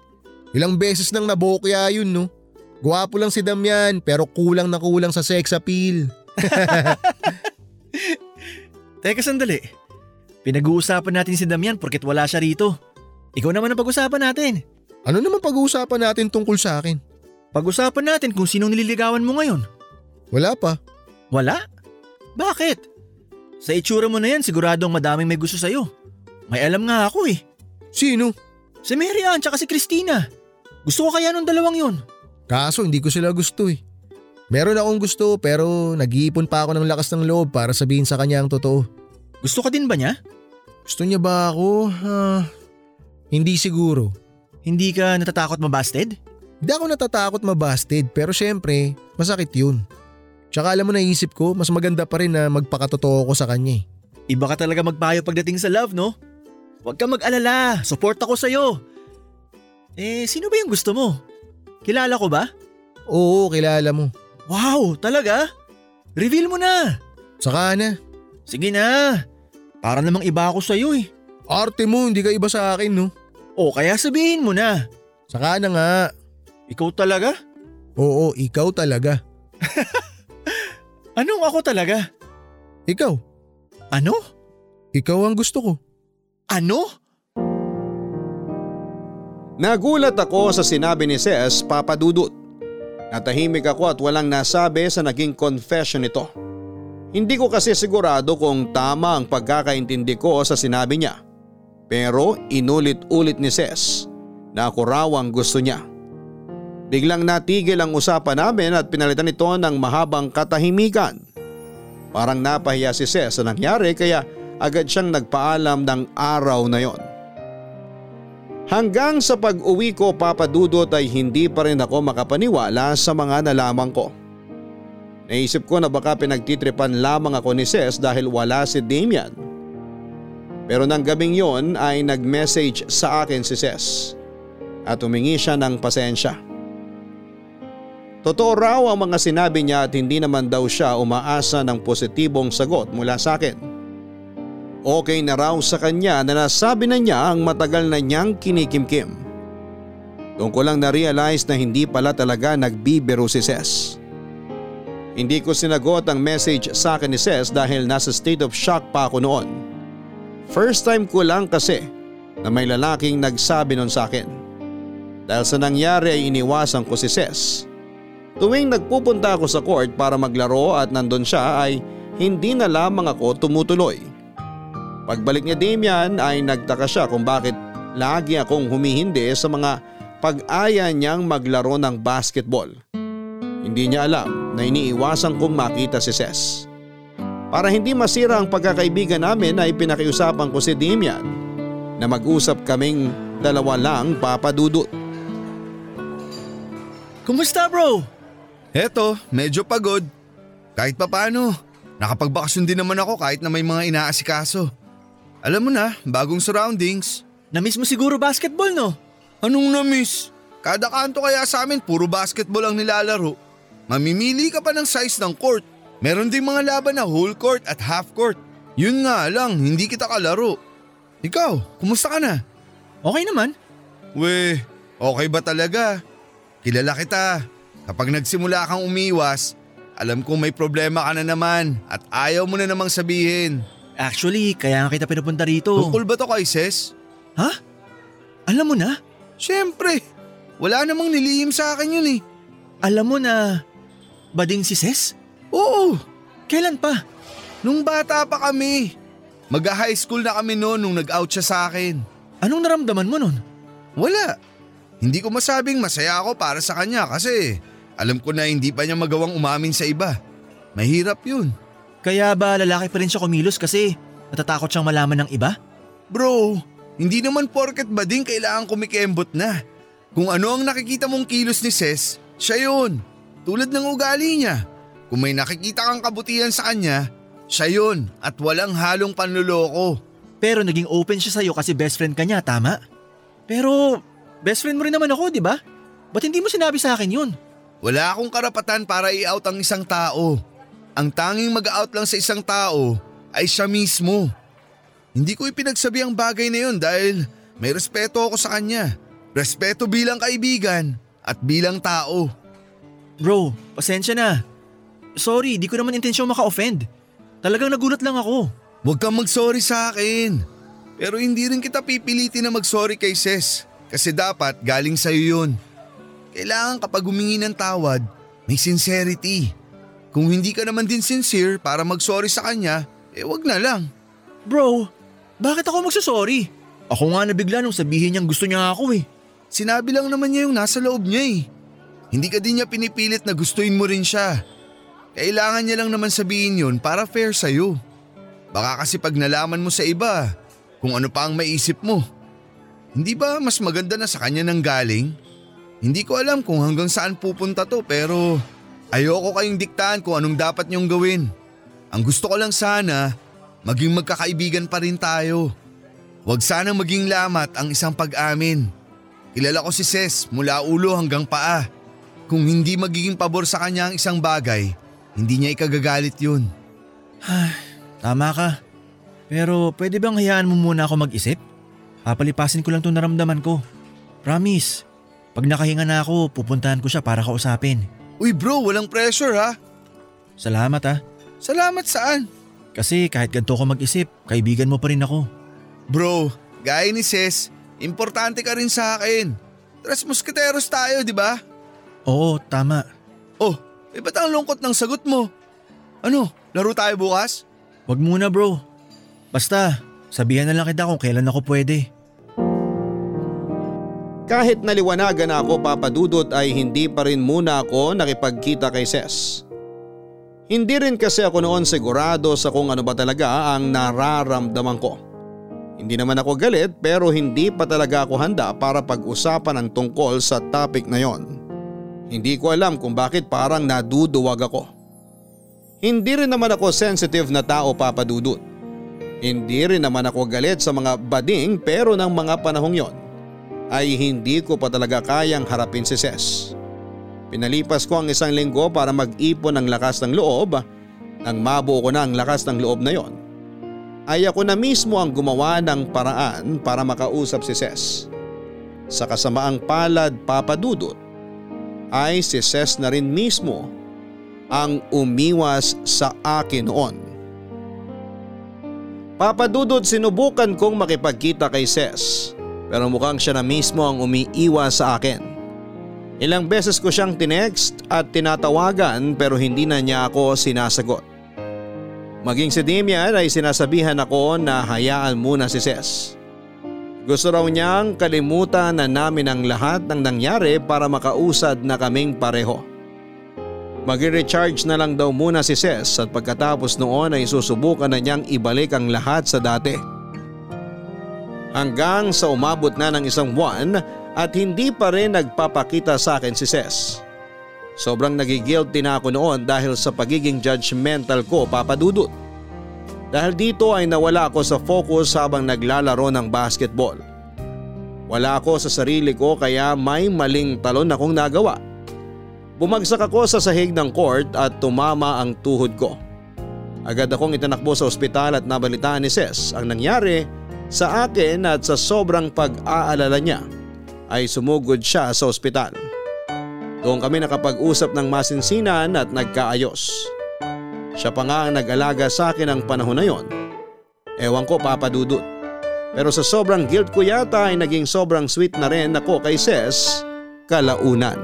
Ilang beses nang nabokya yun no? Gwapo lang si Damian pero kulang na kulang sa sex appeal. [LAUGHS] Teka sandali. Pinag-uusapan natin si Damian porket wala siya rito. Ikaw naman ang pag-usapan natin. Ano naman pag-uusapan natin tungkol sa akin? Pag-usapan natin kung sinong nililigawan mo ngayon. Wala pa. Wala? Bakit? Sa itsura mo na yan, siguradong madaming may gusto sa'yo. May alam nga ako eh. Sino? Si Mary Ann tsaka si Christina. Gusto ko kaya nung dalawang yun. Kaso hindi ko sila gusto eh. Meron akong gusto pero nag-iipon pa ako ng lakas ng loob para sabihin sa kanya ang totoo. Gusto ka din ba niya? Gusto niya ba ako? Ah, hindi siguro. Hindi ka natatakot mabasted? Hindi ako natatakot mabasted pero syempre masakit yun. Tsaka alam mo naisip ko mas maganda pa rin na magpakatotoo ko sa kanya eh. Iba ka talaga magpayo pagdating sa love, no? Huwag ka mag-alala. Support ako sa'yo. Eh, sino ba yung gusto mo? Kilala ko ba? Oo, kilala mo. Wow, talaga? Reveal mo na. Saka na. Sige na. Para namang iba ako sa'yo eh. Arte mo, hindi ka iba sa akin no. O kaya sabihin mo na. Saka na nga. Ikaw talaga? Oo, ikaw talaga. [LAUGHS] Anong ako talaga? Ikaw. Ano? Ikaw ang gusto ko. Ano? Nagulat ako sa sinabi ni Ses Papadudut. Natahimik ako at walang nasabi sa naging confession nito. Hindi ko kasi sigurado kung tama ang pagkakaintindi ko sa sinabi niya. Pero inulit-ulit ni Ses na ako raw ang gusto niya. Biglang natigil ang usapan namin at pinalitan ito ng mahabang katahimikan. Parang napahiya si Ses sa nangyari kaya agad siyang nagpaalam ng araw na yon. Hanggang sa pag-uwi ko papadudot ay hindi pa rin ako makapaniwala sa mga nalaman ko. Naisip ko na baka pinagtitripan lamang ako ni Ses dahil wala si Damian. Pero nang gabing yon ay nag-message sa akin si Ses at humingi siya ng pasensya. Totoo raw ang mga sinabi niya at hindi naman daw siya umaasa ng positibong sagot mula sa akin. Okay na raw sa kanya na nasabi na niya ang matagal na niyang kinikimkim. Doon ko lang na-realize na hindi pala talaga nagbibiro si Ses. Hindi ko sinagot ang message sa akin ni Ses dahil nasa state of shock pa ako noon. First time ko lang kasi na may lalaking nagsabi nun sa akin. Dahil sa nangyari ay iniwasan ko si Ses. Tuwing nagpupunta ako sa court para maglaro at nandun siya ay hindi na lamang ako tumutuloy. Pagbalik niya Damian ay nagtaka siya kung bakit lagi akong humihindi sa mga pag-aya niyang maglaro ng basketball. Hindi niya alam na iniiwasan kong makita si Ses. Para hindi masira ang pagkakaibigan namin ay pinakiusapan ko si Damian na mag-usap kaming dalawa lang papadudot. Kumusta bro? Eto, medyo pagod. Kahit papano, nakapagbakasyon din naman ako kahit na may mga inaasikaso. Alam mo na, bagong surroundings. Namiss mo siguro basketball no? Anong na-miss? Kada kanto kaya sa amin puro basketball ang nilalaro. Mamimili ka pa ng size ng court. Meron din mga laban na whole court at half court. Yun nga lang, hindi kita kalaro. Ikaw, kumusta ka na? Okay naman. We, okay ba talaga? Kilala kita. Kapag nagsimula kang umiwas, alam kong may problema ka na naman at ayaw mo na namang sabihin. Actually, kaya nga kita pinupunta rito. Tungkol ba to kay Ses? Ha? Alam mo na? Siyempre, wala namang nilihim sa akin yun eh. Alam mo na bading si Ses? Oo, Kailan pa? nung bata pa kami. Mag-high school na kami noon nung nag-out siya sa akin. Anong naramdaman mo nun? Wala. Hindi ko masabing masaya ako para sa kanya kasi alam ko na hindi pa niya magawang umamin sa iba. Mahirap yun. Kaya ba lalaki pa rin siya kumilos kasi natatakot siyang malaman ng iba? Bro, hindi naman porket ba din kailangan kumikembot na. Kung ano ang nakikita mong kilos ni Ses, siya yun. Tulad ng ugali niya. Kung may nakikita kang kabutihan sa kanya, siya yun at walang halong panluloko. Pero naging open siya sa'yo kasi best friend ka niya, tama? Pero best friend mo rin naman ako, di ba? Ba't hindi mo sinabi sa akin yun? Wala akong karapatan para i-out ang isang tao. Ang tanging mag-out lang sa isang tao ay siya mismo. Hindi ko ipinagsabi ang bagay na yun dahil may respeto ako sa kanya. Respeto bilang kaibigan at bilang tao. Bro, pasensya na. Sorry, di ko naman intensyong maka-offend. Talagang nagulat lang ako. Huwag kang mag-sorry sa akin. Pero hindi rin kita pipilitin na mag-sorry kay Ses. Kasi dapat galing sa'yo yun. Kailangan kapag humingi ng tawad, may sincerity. Kung hindi ka naman din sincere para mag-sorry sa kanya, eh wag na lang. Bro, bakit ako magsasorry? Ako nga nabigla nung sabihin niyang gusto niya ako eh. sinabi lang naman niya yung nasa loob niya eh. Hindi ka din niya pinipilit na gustuin mo rin siya. Kailangan niya lang naman sabihin yun para fair sa'yo. Baka kasi pag nalaman mo sa iba, kung ano pa ang maisip mo. Hindi ba mas maganda na sa kanya nang galing? Hindi ko alam kung hanggang saan pupunta to pero ayoko kayong diktahan kung anong dapat niyong gawin. Ang gusto ko lang sana, maging magkakaibigan pa rin tayo. Huwag sana maging lamat ang isang pag-amin. Kilala ko si Ses mula ulo hanggang paa. Kung hindi magiging pabor sa kanya ang isang bagay, hindi niya ikagagalit yun. Tama ka. Pero pwede bang hayaan mo muna ako mag-isip? Papalipasin ko lang itong naramdaman ko. Promise. Pag nakahinga na ako, pupuntahan ko siya para kausapin. Uy bro, walang pressure ha. Salamat ah. Salamat saan? Kasi kahit ganito ko mag-isip, kaibigan mo pa rin ako. Bro, gaya ni Ses, importante ka rin sa akin. Tres musketeros tayo, di ba? Oo, tama. Oh, eh ba't ang lungkot ng sagot mo? Ano, laro tayo bukas? Wag muna bro. Basta, sabihan na lang kita kung kailan ako pwede. Kahit naliwanagan na ako papadudot ay hindi pa rin muna ako nakipagkita kay Ses. Hindi rin kasi ako noon sigurado sa kung ano ba talaga ang nararamdaman ko. Hindi naman ako galit pero hindi pa talaga ako handa para pag-usapan ang tungkol sa topic na yon. Hindi ko alam kung bakit parang naduduwag ako. Hindi rin naman ako sensitive na tao papadudot. Hindi rin naman ako galit sa mga bading pero ng mga panahong yon ay hindi ko pa talaga kayang harapin si Ses. Pinalipas ko ang isang linggo para mag-ipon ng lakas ng loob. Nang mabuo ko na ang lakas ng loob na yon, ay ako na mismo ang gumawa ng paraan para makausap si Ses. Sa kasamaang palad papadudot ay si Ses na rin mismo ang umiwas sa akin noon. Papadudot sinubukan kong makipagkita kay Ses pero mukhang siya na mismo ang umiiwas sa akin. Ilang beses ko siyang tinext at tinatawagan pero hindi na niya ako sinasagot. Maging si Damian ay sinasabihan ako na hayaan muna si Ses. Gusto raw niyang kalimutan na namin ang lahat ng nangyari para makausad na kaming pareho. Mag-recharge na lang daw muna si Ses at pagkatapos noon ay susubukan na niyang ibalik ang lahat sa dati. Hanggang sa umabot na ng isang buwan at hindi pa rin nagpapakita sa akin si Ses. Sobrang nagigilty na ako noon dahil sa pagiging judgmental ko papadudot. Dahil dito ay nawala ako sa focus habang naglalaro ng basketball. Wala ako sa sarili ko kaya may maling talon akong nagawa. Bumagsak ako sa sahig ng court at tumama ang tuhod ko. Agad akong itinakbo sa ospital at nabalitaan ni Ses ang nangyari sa akin at sa sobrang pag-aalala niya ay sumugod siya sa ospital. Doon kami nakapag-usap ng masinsinan at nagkaayos. Siya pa nga ang nag-alaga sa akin ang panahon na yon. Ewan ko papadudot. Pero sa sobrang guilt ko yata ay naging sobrang sweet na rin ako kay Ses kalaunan.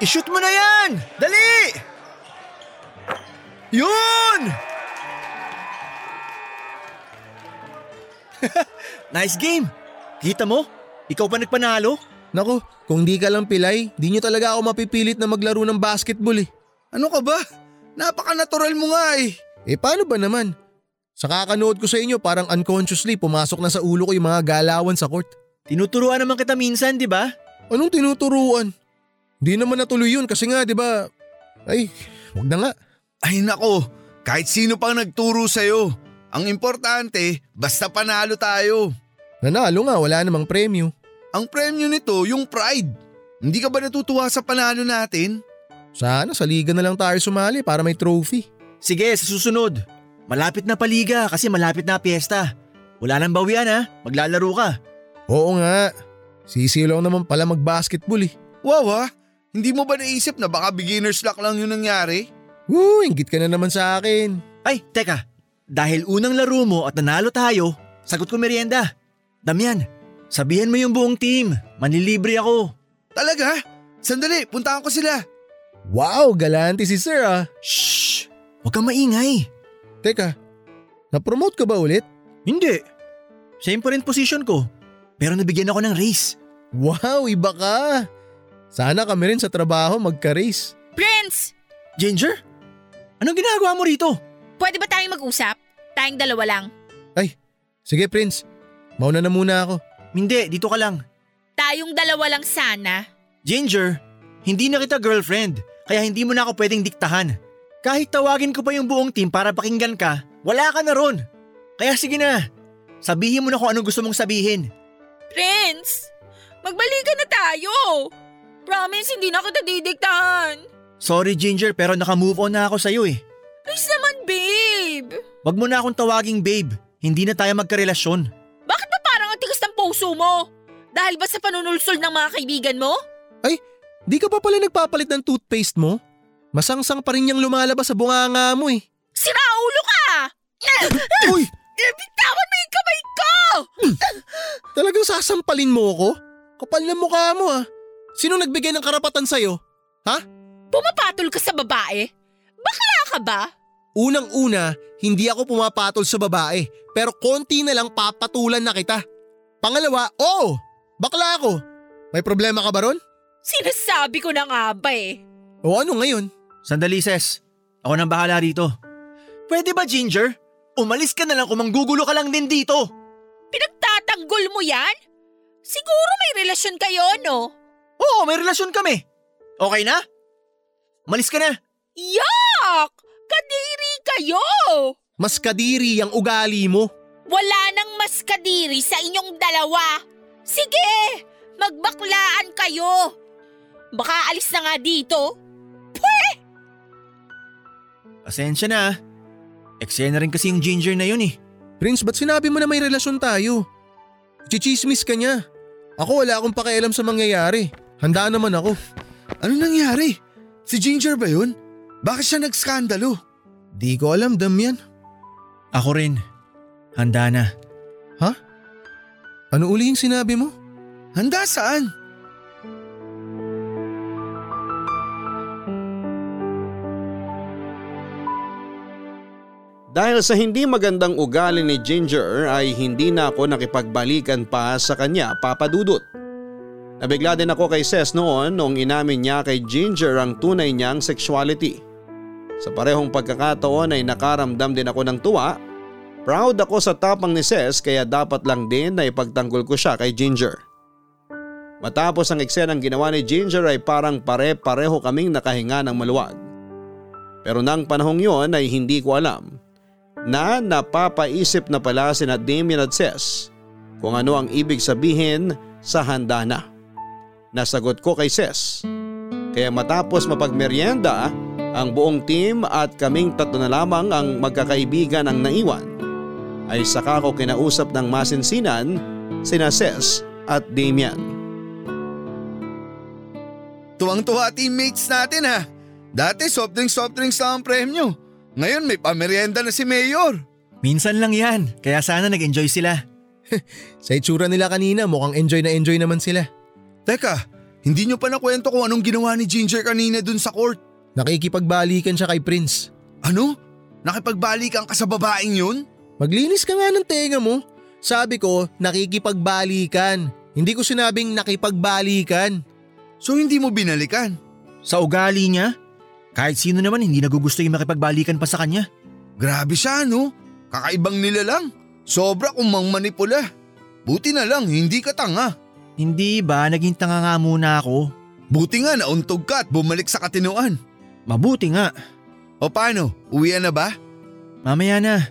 I-shoot mo na yan! Dali! Yun! [LAUGHS] nice game! Kita mo? Ikaw pa nagpanalo? Nako, kung di ka lang pilay, di nyo talaga ako mapipilit na maglaro ng basketball eh. Ano ka ba? Napaka-natural mo nga eh. Eh paano ba naman? Sa kakanood ko sa inyo parang unconsciously pumasok na sa ulo ko yung mga galawan sa court. Tinuturuan naman kita minsan, di ba? Anong tinuturuan? Di naman natuloy yun kasi nga di ba? Ay, wag na nga. Ay nako, kahit sino pang nagturo sa'yo. Ang importante, basta panalo tayo. Nanalo nga, wala namang premyo. Ang premyo nito, yung pride. Hindi ka ba natutuwa sa panalo natin? Sana sa liga na lang tayo sumali para may trophy. Sige, sa susunod. Malapit na paliga kasi malapit na piyesta. Wala nang bawian ha, maglalaro ka. Oo nga. Sisilaw naman pala mag-basketball eh. Wow ha, hindi mo ba naisip na baka beginner's luck lang yung nangyari? Woo, inggit ka na naman sa akin. Ay, teka. Dahil unang laro mo at nanalo tayo, sagot ko merienda. Damian, sabihan mo yung buong team. Manlilibre ako. Talaga? Sandali, puntahan ko sila. Wow, galante si sir ah. Shh! Huwag kang maingay. Teka, na-promote ka ba ulit? Hindi. Same pa rin position ko. Pero nabigyan ako ng raise. Wow, iba ka! Sana kami rin sa trabaho magka-race. Prince! Ginger? Anong ginagawa mo rito? Pwede ba tayong mag-usap? Tayong dalawa lang. Sige Prince, mauna na muna ako. Hindi, dito ka lang. Tayong dalawa lang sana. Ginger, hindi na kita girlfriend, kaya hindi mo na ako pwedeng diktahan. Kahit tawagin ko pa yung buong team para pakinggan ka, wala ka na ron. Kaya sige na, sabihin mo na kung anong gusto mong sabihin. Prince! Magbalikan na tayo! Promise, hindi na kita didiktahan. Sorry Ginger, pero naka-move on na ako sa'yo eh. Please naman, babe! Wag mo na akong tawaging babe, hindi na tayo magkarelasyon. Bakit ba parang ang tigas ng puso mo? Dahil ba sa panunulsol ng mga kaibigan mo? Di ka pa pala nagpapalit ng toothpaste mo? Masangsang pa rin niyang lumalabas sa bunganga mo eh. Siraulo ka! [COUGHS] Uy! Bitawan mo yung kamay ko! Talagang sasampalin mo ako? Kapal na mukha mo ah. Sino nagbigay ng karapatan sa'yo? Pumapatol ka sa babae? Bakla ka ba? Unang-una, hindi ako pumapatol sa babae, pero konti na lang papatulan na kita. Pangalawa, oo, bakla ako. May problema ka ba ron? Sinasabi ko na nga ba eh. O ano ngayon? Sandali ses, ako nang bahala rito. Pwede ba Ginger? Umalis ka na lang kung manggugulo ka lang din dito. Pinagtatanggol mo yan? Siguro may relasyon kayo, no? Oo, may relasyon kami. Okay na? Umalis ka na. Yak! Kadiri kayo! Mas kadiri ang ugali mo. Wala nang mas kadiri sa inyong dalawa. Sige, magbaklaan kayo. Baka alis na nga dito. Pasensya na. Eksena rin kasi yung Ginger na yun eh. Prince, ba't sinabi mo na may relasyon tayo? Chichismis ka niya. Ako wala akong pakialam sa mangyayari. Handa naman ako. Ano nangyari? Si Ginger ba yun? Bakit siya nagskandalo? Di ko alam, Damian. Ako rin. Handa na. Ano uli yung sinabi mo? Handa saan? Dahil sa hindi magandang ugali ni Ginger ay hindi na ako nakipagbalikan pa sa kanya papadudot. Nabigla din ako kay Ses noon nung inamin niya kay Ginger ang tunay niyang sexuality. Sa parehong pagkakataon ay nakaramdam din ako ng tuwa. Proud ako sa tapang ni Ses kaya dapat lang din na ipagtanggol ko siya kay Ginger. Matapos ang eksenang ginawa ni Ginger ay parang pare-pareho kaming nakahinga ng maluwag. Pero nang panahong yon ay hindi ko alam na napapaisip na pala si Damien at Ses kung ano ang ibig sabihin sa handa na. Nasagot ko kay Ses. Kaya matapos mapagmeryenda, ang buong team at kaming tatlo na lamang ang magkakaibigan ang naiwan ay saka ko kinausap ng masinsinan sina Ses at Damian. Tuwang-tuwa teammates natin ha. Dati soft drinks soft drinks lang ang premyo. Ngayon may pamerienda na si Mayor. Minsan lang yan, kaya sana nag-enjoy sila. [LAUGHS] Sa itsura nila kanina mukhang enjoy na enjoy naman sila. Teka, hindi nyo pa nakwento kung anong ginawa ni Ginger kanina dun sa court. Nakikipagbalikan siya kay Prince. Ano? Nakipagbalikan ka sa babaeng yun? Maglinis ka nga ng tenga mo. Sabi ko, nakikipagbalikan. Hindi ko sinabing nakipagbalikan. So hindi mo binalikan? Sa ugali niya, kahit sino naman hindi nagugusto yung makipagbalikan pa sa kanya. Grabe siya no? Kakaibang nila lang. Sobra kung manipula. Buti na lang, hindi ka tanga. Hindi ba, naging tanga nga muna ako. Buti nga nauntog ka at bumalik sa katinuan. Mabuti nga. O paano, uwian na ba? Mamaya na.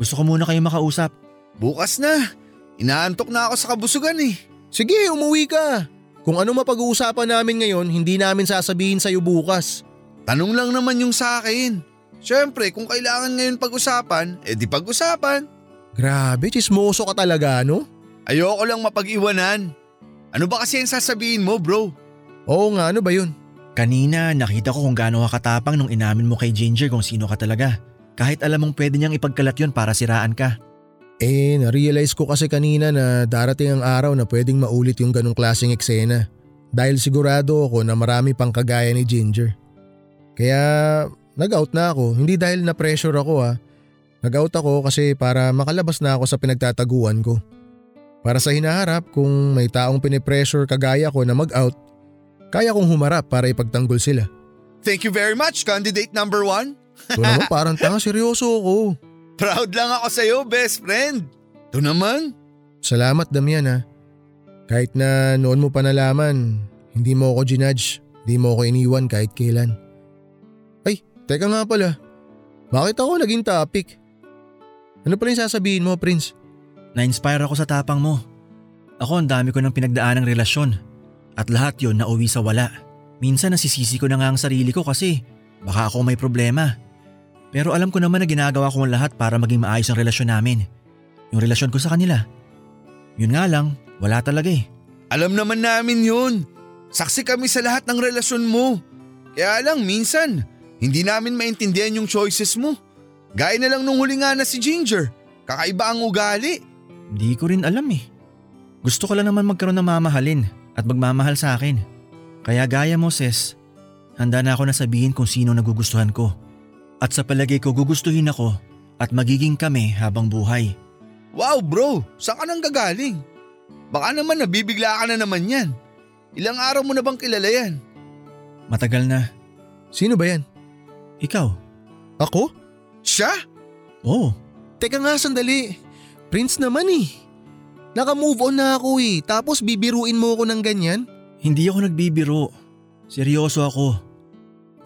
Gusto ko muna kayo makausap. Bukas na. Inaantok na ako sa kabusugan eh. Sige, umuwi ka. Kung ano mapag-uusapan namin ngayon, hindi namin sasabihin sa'yo bukas. Tanong lang naman yung sa akin. Siyempre, kung kailangan ngayon pag-usapan, eh di pag-usapan. Grabe, chismoso ka talaga, no? Ayoko lang mapag-iwanan. Ano ba kasi yung sasabihin mo bro? Oo nga, ano ba yun? Kanina nakita ko kung gaano ka katapang nung inamin mo kay Ginger kung sino ka talaga. Kahit alam mong pwede niyang ipagkalat yun para siraan ka. Eh, na-realize ko kasi kanina na darating ang araw na pwedeng maulit yung ganong klaseng eksena. Dahil sigurado ako na marami pang kagaya ni Ginger. Kaya nag-out na ako. Hindi dahil na pressure ako ha. Nag-out ako kasi para makalabas na ako sa pinagtataguan ko. Para sa hinaharap kung may taong pinipressure kagaya ko na mag-out, kaya kong humarap para ipagtanggol sila. Thank you very much, candidate number one. Ito naman [LAUGHS] parang tanga seryoso ako. Proud lang ako sa'yo, best friend. Ito naman. Salamat Damian ha. Kahit na noon mo pa nalaman, hindi mo ako ginudge, hindi mo ako iniwan kahit kailan. Ay, teka nga pala. Bakit ako naging topic? Ano pala yung sasabihin mo, Prince? Na-inspire ako sa tapang mo. Ako ang dami ko ng pinagdaan ng relasyon. At lahat yon nauwi sa wala. Minsan nasisisi ko na nga ang sarili ko kasi baka ako may problema. Pero alam ko naman na ginagawa ko ang lahat para maging maayos ang relasyon namin. Yung relasyon ko sa kanila. Yun nga lang, wala talaga eh. Alam naman namin yun. Saksi kami sa lahat ng relasyon mo. Kaya lang minsan, hindi namin maintindihan yung choices mo. Gaya na lang nung huli nga na si Ginger. Kakaiba ang ugali. Hindi ko rin alam eh. Gusto ko lang naman magkaroon ng mamahalin at magmamahal sa akin. Kaya gaya mo, Ses, handa na ako na sabihin kung sino nagugustuhan ko. At sa palagay ko gugustuhin ako at magiging kami habang buhay. Wow bro, saan ka nang gagaling? Baka naman nabibigla ka na naman yan. Ilang araw mo na bang kilala yan? Matagal na. Sino ba yan? Ikaw? Ako? Siya? Oo. Teka nga sandali. Prince naman eh. Naka-move on na ako eh. Tapos bibiruin mo ako ng ganyan? Hindi ako nagbibiro. Seryoso ako.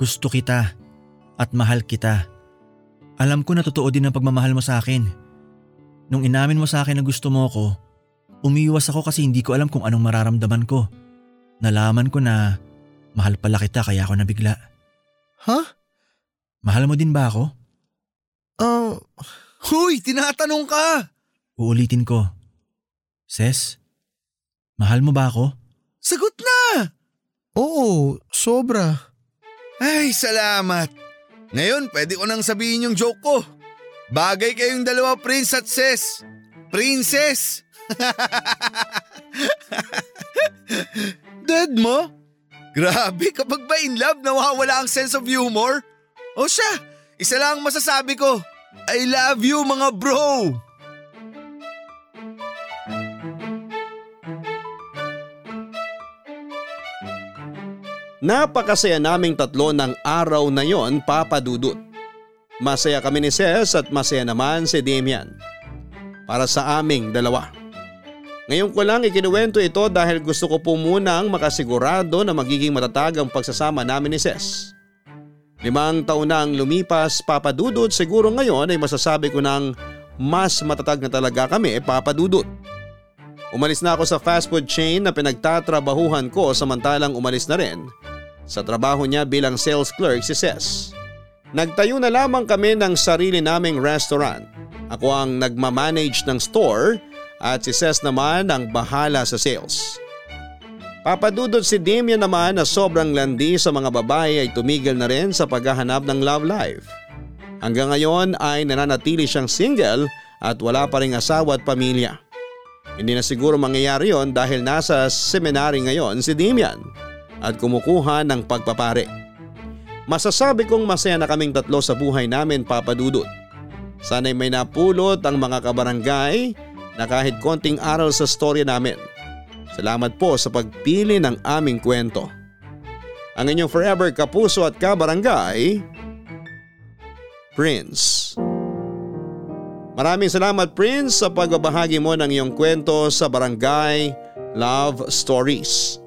Gusto kita. At mahal kita. Alam ko na totoo din ang pagmamahal mo sa akin. Nung inamin mo sa akin na gusto mo ako, umiwas ako kasi hindi ko alam kung anong mararamdaman ko. Nalaman ko na mahal pala kita kaya ako nabigla. Ha? Mahal mo din ba ako? Ah, Huy, tinatanong ka! Uulitin ko. Ses, mahal mo ba ako? Sagot na! oo, sobra. Ay, salamat. Ngayon, pwede ko nang sabihin yung joke ko. Bagay kayong dalawa, Prince at Ses. Princess! [LAUGHS] Dead mo? Grabe, kapag ba in love, nawawala ang sense of humor? O siya, isa lang ang masasabi ko. I love you mga bro! Napakasaya naming tatlo ng araw na yon papadudot. Masaya kami ni Ces at masaya naman si Damian. Para sa aming dalawa. Ngayon ko lang ikinuwento ito dahil gusto ko po munang makasigurado na magiging matatag ang pagsasama namin ni Ces. Limang taon na ang lumipas papadudot siguro ngayon ay masasabi ko ng mas matatag na talaga kami papadudot. Umalis na ako sa fast food chain na pinagtatrabahuhan ko samantalang umalis na rin sa trabaho niya bilang sales clerk si Ces. Nagtayo na lamang kami ng sarili naming restaurant. Ako ang nagmamanage ng store at si Ces naman ang bahala sa sales. Papadudod si Damian naman na sobrang landi sa mga babae ay tumigil na rin sa paghahanap ng love life. Hanggang ngayon ay nananatili siyang single at wala pa ring asawa at pamilya. Hindi na siguro mangyayari yon dahil nasa seminary ngayon si Damian at kumukuha ng pagpapare. Masasabi kong masaya na kaming tatlo sa buhay namin papadudot. Sana'y may napulot ang mga kabarangay na kahit konting aral sa storya namin. Salamat po sa pagpili ng aming kwento. Ang inyong forever kapuso at kabarangay, Prince. Maraming salamat Prince sa pagbabahagi mo ng iyong kwento sa Barangay Love Stories.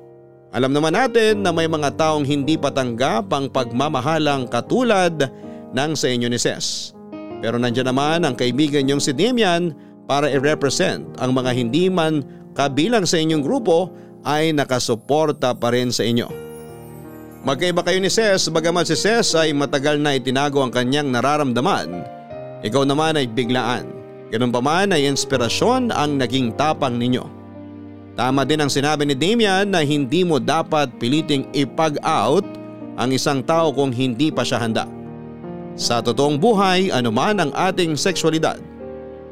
Alam naman natin na may mga taong hindi patanggap ang pagmamahalang katulad ng sa inyo ni Ses. Pero nandiyan naman ang kaibigan niyong si Damian para i-represent ang mga hindi man kabilang sa inyong grupo ay nakasuporta pa rin sa inyo. Magkaiba kayo ni Ses bagamat si Ses ay matagal na itinago ang kanyang nararamdaman. Ikaw naman ay biglaan. Ganun pa man ay inspirasyon ang naging tapang ninyo. Tama din ang sinabi ni Damian na hindi mo dapat piliting ipag-out ang isang tao kung hindi pa siya handa. Sa totoong buhay, anuman ang ating sexualidad,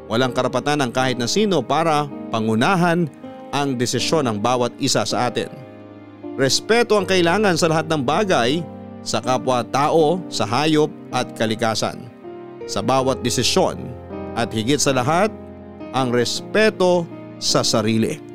walang karapatan ng kahit na sino para pangunahan ang desisyon ng bawat isa sa atin. Respeto ang kailangan sa lahat ng bagay sa kapwa-tao, sa hayop at kalikasan. Sa bawat desisyon at higit sa lahat, ang respeto sa sarili.